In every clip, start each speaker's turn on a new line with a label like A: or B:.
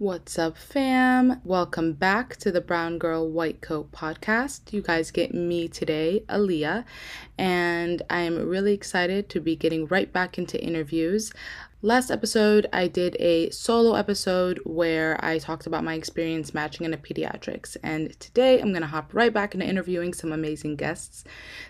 A: What's up, fam? Welcome back to the Brown Girl White Coat podcast. You guys get me today, Aaliyah, and I'm really excited to be getting right back into interviews. Last episode, I did a solo episode where I talked about my experience matching into pediatrics, and today I'm going to hop right back into interviewing some amazing guests.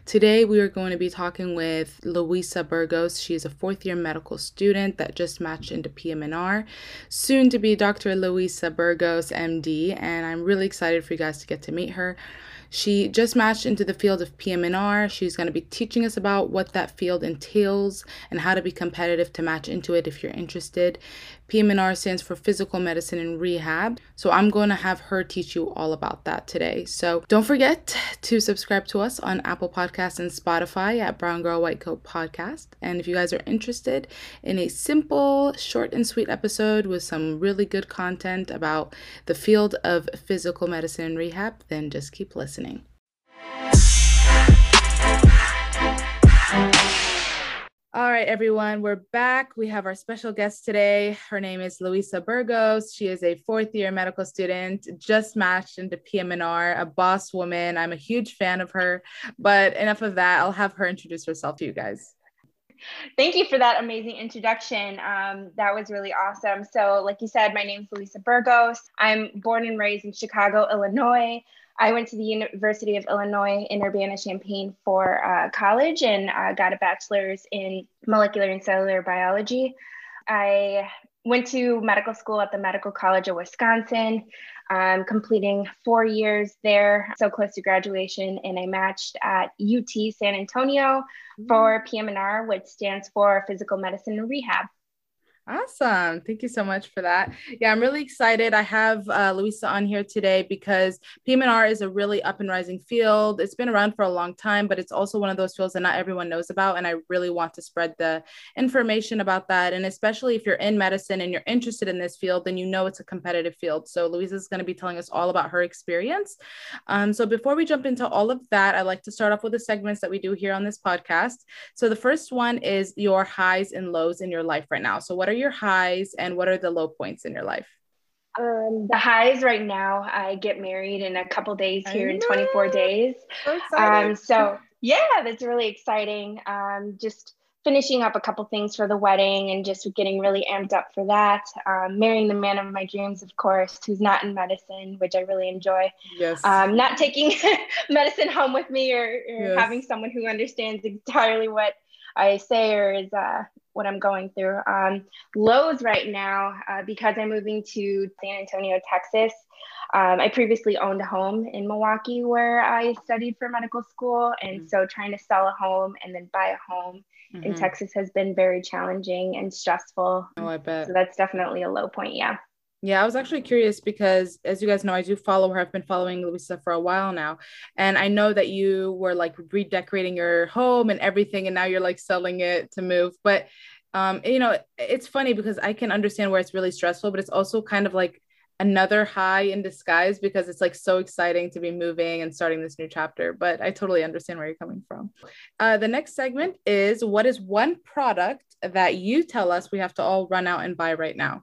A: Today, we are going to be talking with Louisa Burgos. She is a fourth year medical student that just matched into PM&R, soon to be Dr. Louisa Burgos, MD, and I'm really excited for you guys to get to meet her. She just matched into the field of PM&R. She's going to be teaching us about what that field entails and how to be competitive to match into it if you're interested. PM&R stands for Physical Medicine and Rehab. So I'm going to have her teach you all about that today. So don't forget to subscribe to us on Apple Podcasts and Spotify at Brown Girl White Coat Podcast. And if you guys are interested in a simple, short, and sweet episode with some really good content about the field of physical medicine and rehab, then just keep listening. All right, everyone, we're back. We have our special guest today. Her name is Louisa Burgos. She is a fourth year medical student, just matched into PM&R, a boss woman. I'm a huge fan of her, but enough of that. I'll have her introduce herself to you guys.
B: Thank you for that amazing introduction. Um, that was really awesome. So, like you said, my name is Louisa Burgos. I'm born and raised in Chicago, Illinois. I went to the University of Illinois in Urbana-Champaign for uh, college and uh, got a bachelor's in molecular and cellular biology. I went to medical school at the Medical College of Wisconsin, um, completing four years there, so close to graduation, and I matched at UT San Antonio for PM&R, which stands for Physical Medicine and Rehab.
A: Awesome. Thank you so much for that. Yeah, I'm really excited. I have uh, Louisa on here today because PM&R is a really up and rising field. It's been around for a long time, but it's also one of those fields that not everyone knows about. And I really want to spread the information about that. And especially if you're in medicine and you're interested in this field, then you know it's a competitive field. So Louisa is going to be telling us all about her experience. Um, so before we jump into all of that, I'd like to start off with the segments that we do here on this podcast. So the first one is your highs and lows in your life right now. So what are your highs and what are the low points in your life?
B: Um, the highs right now, I get married in a couple days here in 24 days. So, um, so yeah, that's really exciting. Um, just finishing up a couple things for the wedding and just getting really amped up for that. Um, marrying the man of my dreams, of course, who's not in medicine, which I really enjoy.
A: Yes.
B: Um, not taking medicine home with me or, or yes. having someone who understands entirely what I say or is uh, what I'm going through. Um, lows right now, uh, because I'm moving to San Antonio, Texas. Um, I previously owned a home in Milwaukee where I studied for medical school. And mm-hmm. so trying to sell a home and then buy a home mm-hmm. in Texas has been very challenging and stressful.
A: Oh, I bet.
B: So that's definitely a low point. Yeah.
A: Yeah, I was actually curious because, as you guys know, I do follow her. I've been following Louisa for a while now. And I know that you were like redecorating your home and everything, and now you're like selling it to move. But, um, you know, it's funny because I can understand where it's really stressful, but it's also kind of like another high in disguise because it's like so exciting to be moving and starting this new chapter. But I totally understand where you're coming from. Uh, the next segment is what is one product that you tell us we have to all run out and buy right now?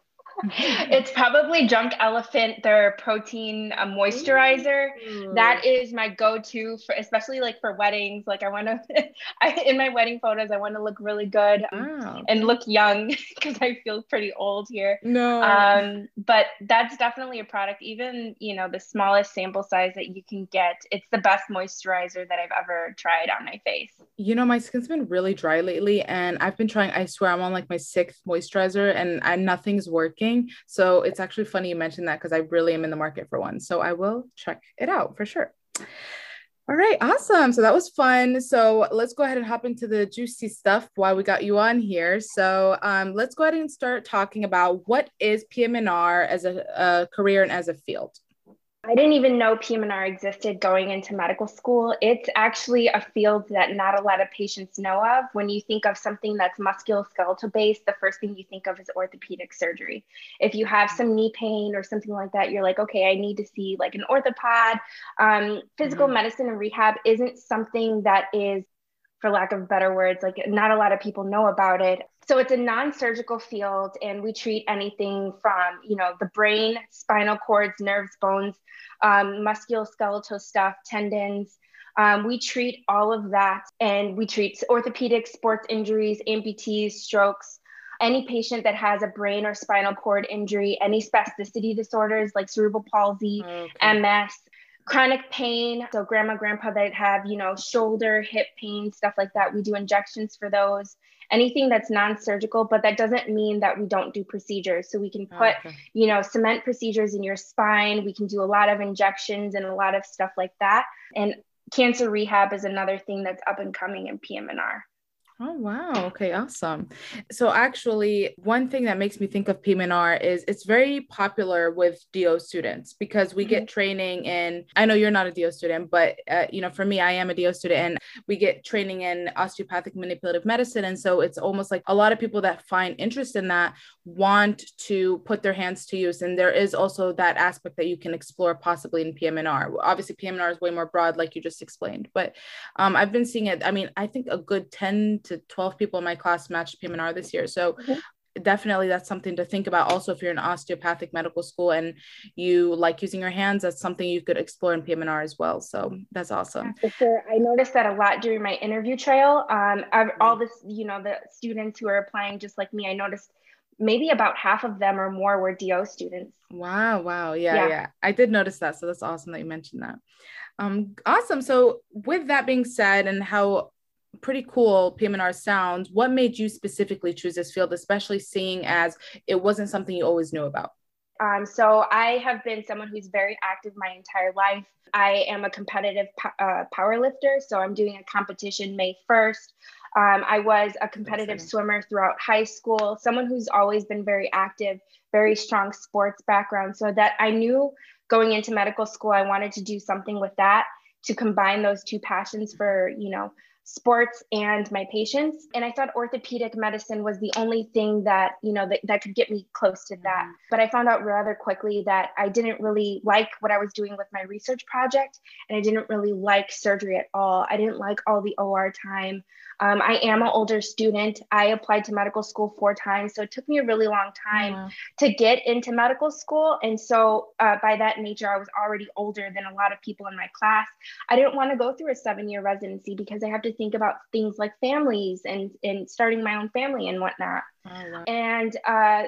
B: it's probably Drunk Elephant, their protein uh, moisturizer. Ooh. That is my go-to for, especially like for weddings. Like I want to, in my wedding photos, I want to look really good um, and look young because I feel pretty old here.
A: No.
B: Um, but that's definitely a product. Even you know the smallest sample size that you can get, it's the best moisturizer that I've ever tried on my face.
A: You know, my skin's been really dry lately, and I've been trying. I swear, I'm on like my sixth moisturizer, and I, nothing's working So it's actually funny you mentioned that because I really am in the market for one. So I will check it out for sure. All right, awesome. So that was fun. So let's go ahead and hop into the juicy stuff while we got you on here. So um, let's go ahead and start talking about what is PM&R as a, a career and as a field.
B: I didn't even know PM&R existed going into medical school. It's actually a field that not a lot of patients know of. When you think of something that's musculoskeletal based, the first thing you think of is orthopedic surgery. If you have some knee pain or something like that, you're like, okay, I need to see like an orthopod. Um, physical mm-hmm. medicine and rehab isn't something that is, for lack of better words, like not a lot of people know about it So it's a non-surgical field, and we treat anything from you know the brain, spinal cords, nerves, bones, um, musculoskeletal stuff, tendons. Um, we treat all of that, and we treat orthopedic, sports injuries, amputees, strokes, any patient that has a brain or spinal cord injury, any spasticity disorders like cerebral palsy, okay. MS, chronic pain. So grandma, grandpa that have, you know, shoulder, hip pain, stuff like that. We do injections for those. Anything that's non-surgical, but that doesn't mean that we don't do procedures. So we can oh, put, okay. you know, cement procedures in your spine. We can do a lot of injections and a lot of stuff like that. And cancer rehab is another thing that's up and coming in PM&R.
A: Oh wow. Okay, awesome. So actually one thing that makes me think of PM&R is it's very popular with DO students because we mm-hmm. get training in I know you're not a DO student, but uh, you know for me I am a DO student and we get training in osteopathic manipulative medicine and so it's almost like a lot of people that find interest in that want to put their hands to use and there is also that aspect that you can explore possibly in PM&R. Obviously PM&R is way more broad like you just explained, but um, I've been seeing it I mean I think a good 10 to 12 people in my class matched PM&R this year. So definitely that's something to think about also if you're in osteopathic medical school and you like using your hands that's something you could explore in PM&R as well. So that's awesome.
B: Yeah, for sure. I noticed that a lot during my interview trail um all this you know the students who are applying just like me i noticed maybe about half of them or more were do students.
A: Wow wow. Yeah, yeah. yeah. I did notice that. So that's awesome that you mentioned that. Um awesome. So with that being said and how pretty cool PM&R sounds. What made you specifically choose this field, especially seeing as it wasn't something you always knew about?
B: Um, so I have been someone who's very active my entire life. I am a competitive uh, power lifter, so I'm doing a competition May 1st. Um, I was a competitive swimmer throughout high school, someone who's always been very active, very strong sports background. So that I knew going into medical school, I wanted to do something with that to combine those two passions for, you know, sports and my patients. And i thought orthopedic medicine was the only thing that you know that, that could get me close to that. Mm-hmm. but i found out rather quickly that i didn't really like what i was doing with my research project and i didn't really like surgery at all. I didn't like all the or time um, I am an older student. I applied to medical school four times. So it took me a really long time to get into medical school. And so, uh, by that nature, I was already older than a lot of people in my class. I didn't want to go through a seven year residency because I have to think about things like families and, and starting my own family and whatnot. Oh, And uh,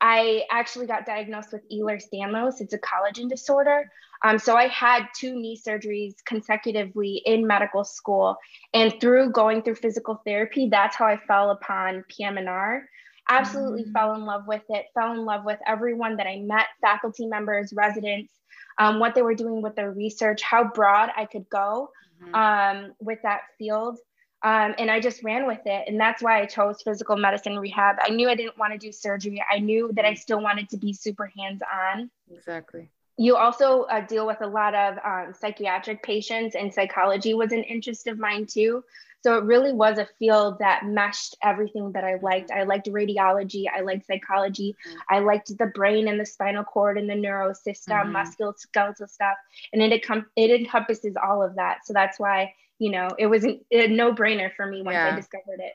B: I actually got diagnosed with Ehlers-Danlos. It's a collagen disorder. Um, so I had two knee surgeries consecutively in medical school, and through going through physical therapy, that's how I fell upon PM&R. Absolutely mm-hmm. fell in love with it. Fell in love with everyone that I met, faculty members, residents, um, what they were doing with their research, how broad I could go mm-hmm. um, with that field. Um, and I just ran with it. And that's why I chose physical medicine rehab. I knew I didn't want to do surgery. I knew that I still wanted to be super hands on.
A: Exactly.
B: You also uh, deal with a lot of um, psychiatric patients, and psychology was an interest of mine too. So it really was a field that meshed everything that I liked. I liked radiology, I liked psychology, mm-hmm. I liked the brain and the spinal cord and the neuro system, mm-hmm. musculoskeletal stuff, and it, it encompasses all of that. So that's why you know, it was a no brainer for me once yeah. I discovered it.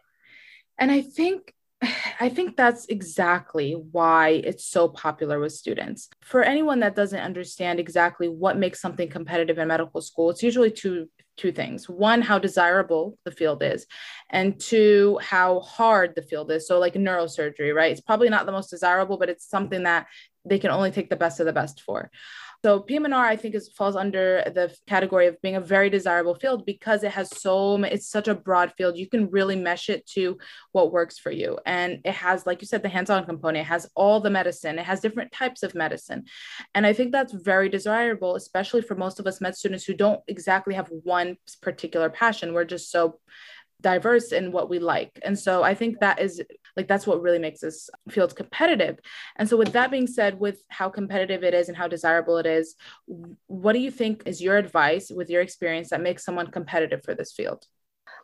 A: And I think I think that's exactly why it's so popular with students. For anyone that doesn't understand exactly what makes something competitive in medical school, it's usually two two things. One, how desirable the field is, and two, how hard the field is. So like neurosurgery, right? It's probably not the most desirable, but it's something that they can only take the best of the best for. So PM&R, I think, is falls under the category of being a very desirable field because it has so it's such a broad field. You can really mesh it to what works for you, and it has, like you said, the hands-on component. It has all the medicine. It has different types of medicine, and I think that's very desirable, especially for most of us med students who don't exactly have one particular passion. We're just so diverse in what we like. And so I think that is like that's what really makes this field competitive. And so with that being said, with how competitive it is and how desirable it is, what do you think is your advice with your experience that makes someone competitive for this field?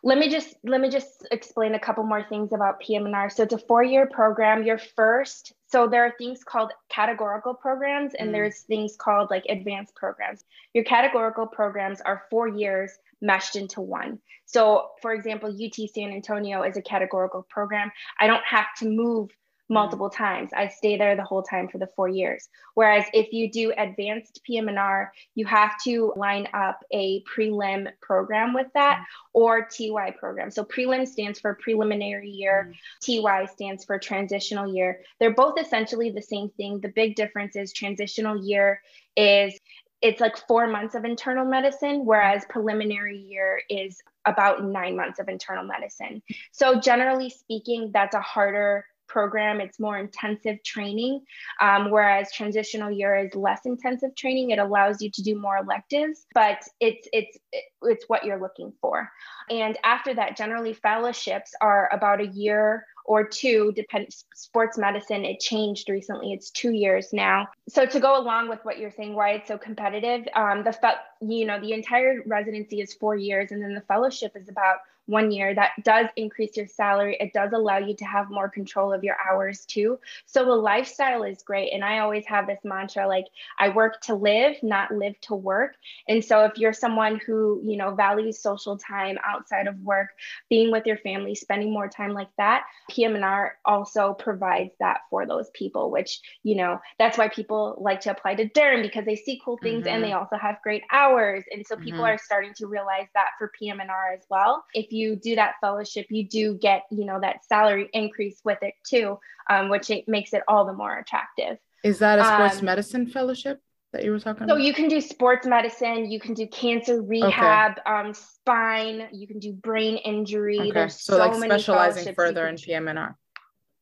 B: let me just let me just explain a couple more things about PM&R. So it's a four-year program. Your first, so there are things called categorical programs and mm. there's things called like advanced programs. Your categorical programs are four years meshed into one. So, for example, UT San Antonio is a categorical program. I don't have to move mm-hmm. multiple times. I stay there the whole time for the four years. Whereas if you do advanced PM&R, you have to line up a prelim program with that mm-hmm. or TY program. So prelim stands for preliminary year, mm-hmm. TY stands for transitional year. They're both essentially the same thing. The big difference is transitional year is it's like four months of internal medicine, whereas preliminary year is about nine months of internal medicine. So, generally speaking, that's a harder program, it's more intensive training, um, whereas transitional year is less intensive training. It allows you to do more electives, but it's it's it's what you're looking for. And after that, generally fellowships are about a year or two depend sports medicine it changed recently. It's two years now. So to go along with what you're saying why it's so competitive um, the fe- you know the entire residency is four years and then the fellowship is about one year that does increase your salary. It does allow you to have more control of your hours too. So the lifestyle is great and i always have this mantra like i work to live not live to work. And so if you're someone who you know values social time outside of work being with your family spending more time like that PM&R also provides that for those people which you know that's why people like to apply to derm because they see cool things mm-hmm. and they also have great hours. And so people mm-hmm. are starting to realize that for PM&R as well. If you do that fellowship, you do get, you know, that salary increase with it too, um, which it makes it all the more attractive.
A: Is that a sports um, medicine fellowship that you were talking
B: so
A: about?
B: So you can do sports medicine, you can do cancer rehab, okay. um, spine, you can do brain injury. Okay. There's so, so like
A: specializing further in PM&R.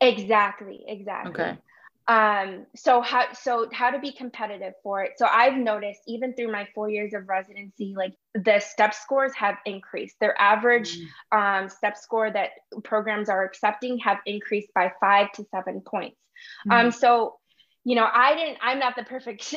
B: Exactly, exactly. Okay um, so how so how to be competitive for it so i've noticed even through my four years of residency like the step scores have increased their average mm. um, step score that programs are accepting have increased by five to seven points mm. um, so you know i didn't i'm not the perfect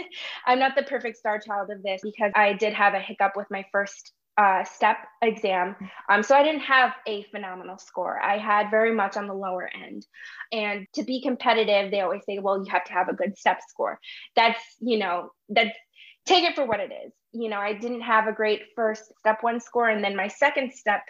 B: i'm not the perfect star child of this because i did have a hiccup with my first uh, step exam. Um, so I didn't have a phenomenal score. I had very much on the lower end. And to be competitive, they always say, well, you have to have a good step score. That's, you know, that's take it for what it is. You know, I didn't have a great first step one score. And then my second step,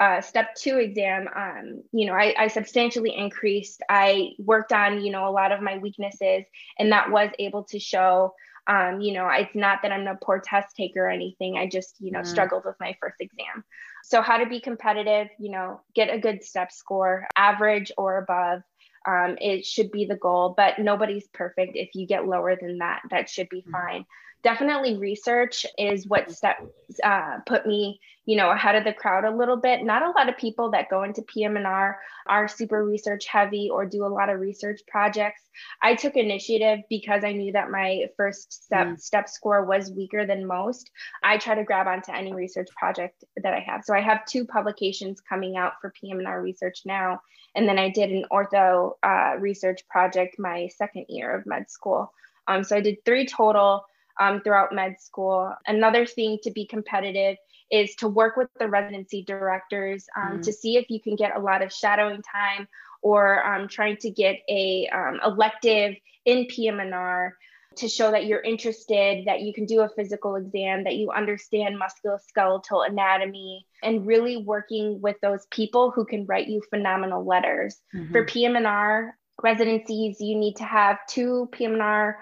B: uh, step two exam, um, you know, I, I substantially increased. I worked on, you know, a lot of my weaknesses, and that was able to show um, you know, it's not that I'm a poor test taker or anything. I just, you know, mm. struggled with my first exam. So, how to be competitive, you know, get a good step score, average or above. Um, it should be the goal, but nobody's perfect. If you get lower than that, that should be mm. fine definitely research is what steps uh, put me you know ahead of the crowd a little bit. Not a lot of people that go into pm&r are super research heavy or do a lot of research projects. I took initiative because i knew that my first step mm. step score was weaker than most. I try to grab onto any research project that i have. So i have two publications coming out for pm&r research now. And then i did an ortho uh, research project my second year of med school. Um, so i did three total um, throughout med school. Another thing to be competitive is to work with the residency directors um, mm. to see if you can get a lot of shadowing time or um, trying to get a um, elective in PM&R to show that you're interested, that you can do a physical exam, that you understand musculoskeletal anatomy, and really working with those people who can write you phenomenal letters. Mm-hmm. For PM&R residencies, you need to have two PM&R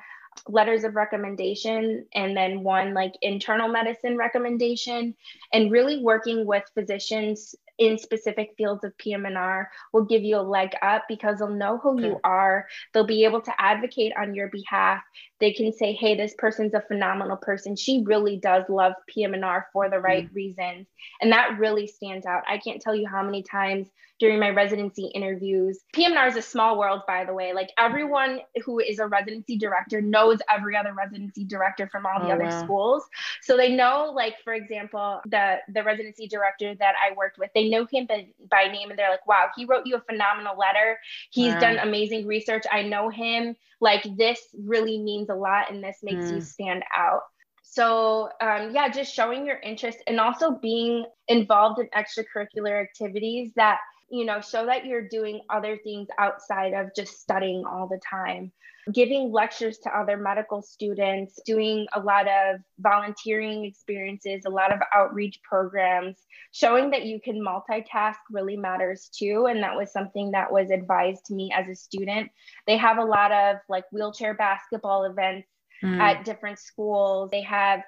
B: letters of recommendation and then one like internal medicine recommendation and really working with physicians in specific fields of PM&R will give you a leg up because they'll know who okay. you are. They'll be able to advocate on your behalf. They can say, "Hey, this person's a phenomenal person. She really does love PM&R for the right mm-hmm. reasons." And that really stands out. I can't tell you how many times during my residency interviews. PM&R is a small world, by the way. Like everyone who is a residency director knows every other residency director from all the oh, other wow. schools. So they know, like, for example, the the residency director that I worked with, they know him by, by name and they're like, wow, he wrote you a phenomenal letter. He's wow. done amazing research. I know him. Like this really means a lot and this makes mm. you stand out so um, yeah just showing your interest and also being involved in extracurricular activities that you know, show that you're doing other things outside of just studying all the time. Giving lectures to other medical students, doing a lot of volunteering experiences, a lot of outreach programs, showing that you can multitask really matters too. And that was something that was advised to me as a student. They have a lot of like wheelchair basketball events mm. at different schools. They have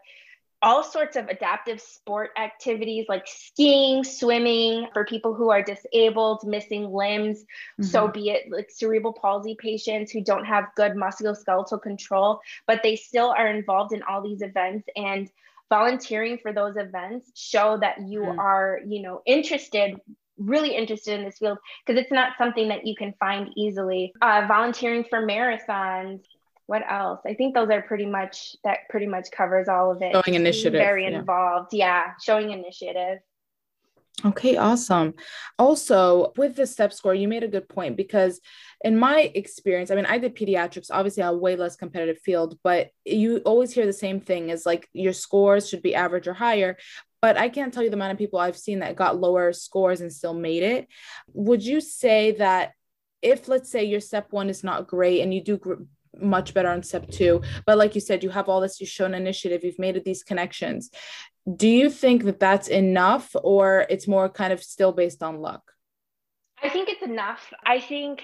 B: all sorts of adaptive sport activities like skiing, swimming for people who are disabled, missing limbs. Mm-hmm. So, be it like cerebral palsy patients who don't have good musculoskeletal control, but they still are involved in all these events. And volunteering for those events show that you mm-hmm. are, you know, interested really interested in this field because it's not something that you can find easily. Uh, volunteering for marathons, what else? I think those are pretty much that pretty much covers all of it.
A: Showing initiative.
B: Very yeah. involved. Yeah, showing initiative.
A: Okay, awesome. Also, with the step score, you made a good point because in my experience, I mean, I did pediatrics, obviously a way less competitive field, but you always hear the same thing is like your scores should be average or higher. But I can't tell you the amount of people I've seen that got lower scores and still made it. Would you say that if, let's say, your step one is not great and you do much better on step two. But like you said, you have all this, you've shown initiative, you've made these connections. Do you think that that's enough or it's more kind of still based on luck?
B: I think it's enough. I think,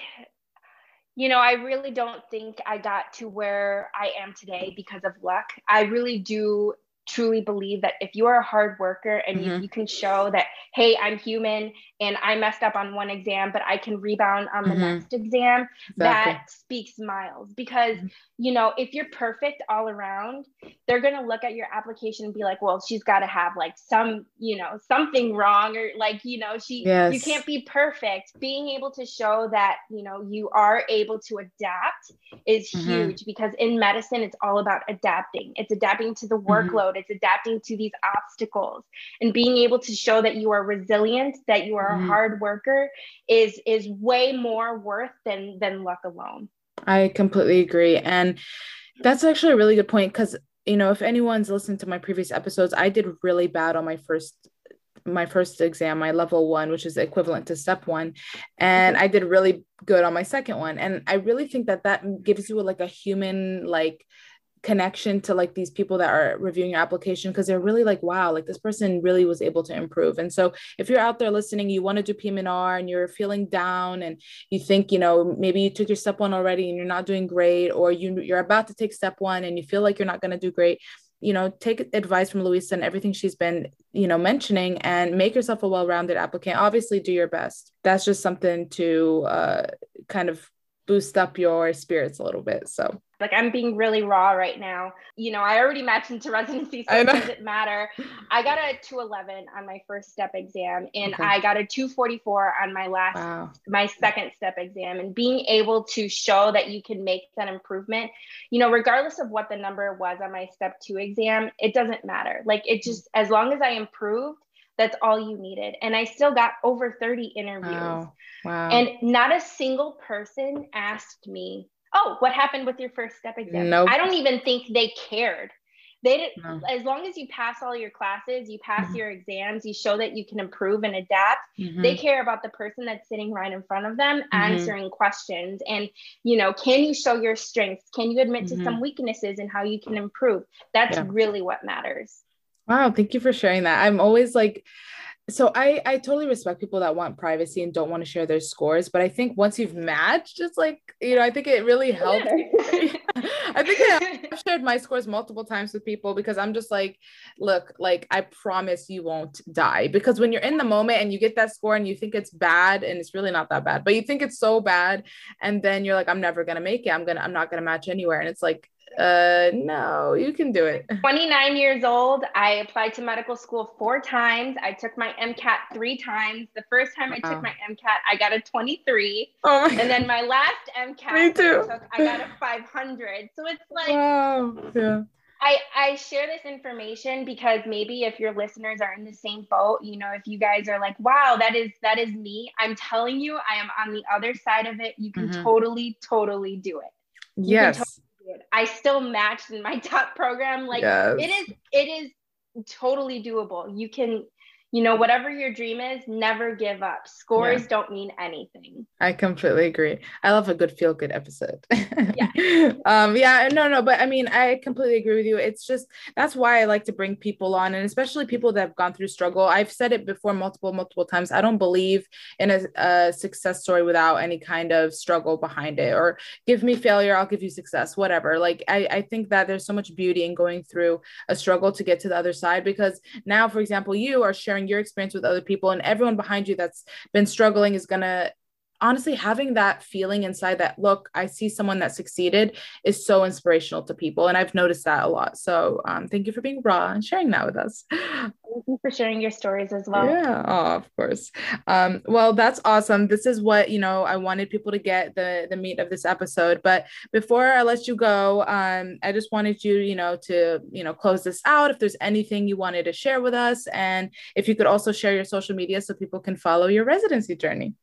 B: you know, I really don't think I got to where I am today because of luck. I really do truly believe that if you are a hard worker and mm-hmm. you, you, can show that hey i'm human and i messed up on one exam but i can rebound on the mm-hmm. next exam exactly. that speaks miles because mm-hmm. you know if you're perfect all around they're going to look at your application and be like well she's got to have like some you know something wrong or like you know she yes. you can't be perfect being able to show that you know you are able to adapt is mm-hmm. huge because in medicine it's all about adapting it's adapting to the mm-hmm. workload it's adapting to these obstacles and being able to show that you are resilient that you are mm-hmm. a hard worker is is way more worth than than luck alone
A: i completely agree and that's actually a really good point because you know if anyone's listened to my previous episodes i did really bad on my first my first exam, my level one, which is equivalent to step one. And I did really good on my second one. And I really think that that gives you like a human, like, connection to like these people that are reviewing your application because they're really like wow like this person really was able to improve. And so if you're out there listening you want to do PM&R and you're feeling down and you think you know maybe you took your step one already and you're not doing great or you you're about to take step one and you feel like you're not going to do great you know take advice from louisa and everything she's been you know mentioning and make yourself a well-rounded applicant. Obviously do your best. That's just something to uh, kind of boost up your spirits a little bit so
B: like I'm being really raw right now. You know, I already matched into residency, so it doesn't matter. I got a 211 on my first step exam, and okay. I got a 244 on my last, wow. my second step exam. And being able to show that you can make that improvement, you know, regardless of what the number was on my step two exam, it doesn't matter. Like it just, as long as I improved, that's all you needed. And I still got over 30 interviews. Wow. Wow. And not a single person asked me oh, what happened with your first step exam? Nope. I don't even think they cared. They didn't, no. as long as you pass all your classes, you pass mm-hmm. your exams, you show that you can improve and adapt. Mm-hmm. They care about the person that's sitting right in front of them, mm-hmm. answering questions. And, you know, can you show your strengths? Can you admit to some mm-hmm. weaknesses and how you can improve? That's yeah. really what matters.
A: Wow. Thank you for sharing that. I'm always like, so I I totally respect people that want privacy and don't want to share their scores, but I think once you've matched, it's like you know I think it really helps. I think I've shared my scores multiple times with people because I'm just like, look, like I promise you won't die because when you're in the moment and you get that score and you think it's bad and it's really not that bad, but you think it's so bad and then you're like, I'm never gonna make it. I'm gonna I'm not gonna match anywhere, and it's like uh no you can do it
B: 29 years old i applied to medical school four times i took my mcat three times the first time i took my mcat i got a 23 oh my and then my last mcat Me too. I, took, I got a 500 so it's like wow. yeah I, I share this information because maybe if your listeners are in the same boat, you know, if you guys are like, wow, that is that is me. I'm telling you, I am on the other side of it. You can mm-hmm. totally, totally do it.
A: You yes.
B: I still matched in my top program. Like yes. it is, it is totally doable. You can, you know, whatever your dream is, never give up. Scores yeah. don't mean anything.
A: I completely agree. I love a good feel good episode. yeah. um, yeah, no, no, but I mean, I completely agree with you. It's just that's why I like to bring people on, and especially people that have gone through struggle. I've said it before multiple, multiple times. I don't believe in a, a success story without any kind of struggle behind it, or give me failure, I'll give you success, whatever. Like, I, I think that there's so much beauty in going through a struggle to get to the other side because now, for example, you are sharing sharing your experience with other people and everyone behind you that's been struggling is going to honestly having that feeling inside that look i see someone that succeeded is so inspirational to people and i've noticed that a lot. So um, thank you for being raw and sharing that with us
B: thank you for sharing your stories as well.
A: Yeah oh, of course. Um, well that's awesome. This is what you know i wanted people to get the the meat of this episode. But before i let you go um, i just wanted you you know to you know close this out. If there's anything you wanted to share with us and if you could also share your social media so people can follow your residency journey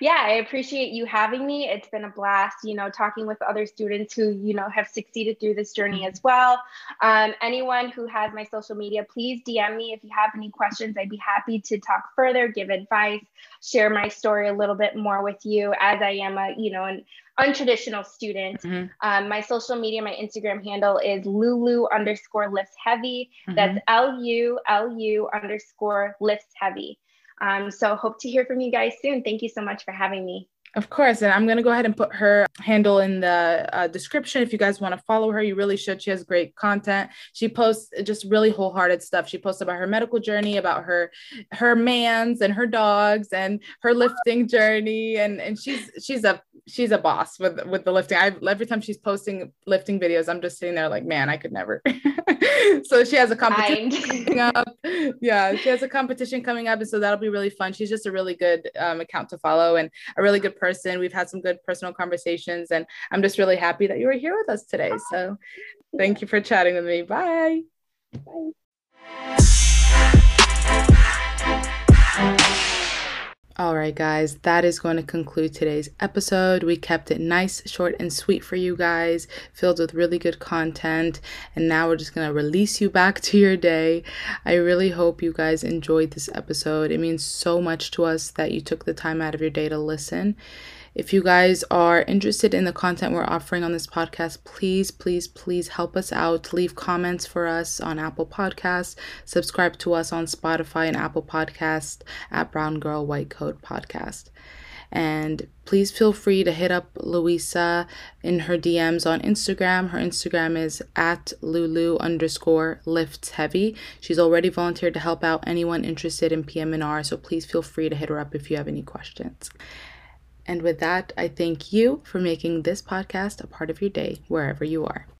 B: yeah, I appreciate you having me. It's been a blast, you know, talking with other students who, you know, have succeeded through this journey as well. Um, anyone who has my social media, please DM me if you have any questions. I'd be happy to talk further, give advice, share my story a little bit more with you as I am a, you know, an untraditional student. Mm-hmm. Um, my social media, my Instagram handle is Lulu underscore lifts heavy. Mm-hmm. That's L U L U underscore lifts heavy. Um, so hope to hear from you guys soon. Thank you so much for having me.
A: Of course. And I'm going to go ahead and put her handle in the uh, description. If you guys want to follow her, you really should. She has great content. She posts just really wholehearted stuff. She posts about her medical journey, about her, her mans and her dogs and her lifting journey. And, and she's, she's a, she's a boss with, with the lifting. I every time she's posting lifting videos, I'm just sitting there like, man, I could never. so she has a competition coming up. Yeah. She has a competition coming up. And so that'll be really fun. She's just a really good um, account to follow and a really good person. We've had some good personal conversations, and I'm just really happy that you were here with us today. So thank you for chatting with me. Bye. Bye. All right, guys, that is going to conclude today's episode. We kept it nice, short, and sweet for you guys, filled with really good content. And now we're just going to release you back to your day. I really hope you guys enjoyed this episode. It means so much to us that you took the time out of your day to listen. If you guys are interested in the content we're offering on this podcast, please, please, please help us out. Leave comments for us on Apple Podcasts. Subscribe to us on Spotify and Apple Podcast at Brown Girl White Coat Podcast. And please feel free to hit up Louisa in her DMs on Instagram. Her Instagram is at Lulu underscore lifts heavy. She's already volunteered to help out anyone interested in PM&R, so please feel free to hit her up if you have any questions. And with that, I thank you for making this podcast a part of your day wherever you are.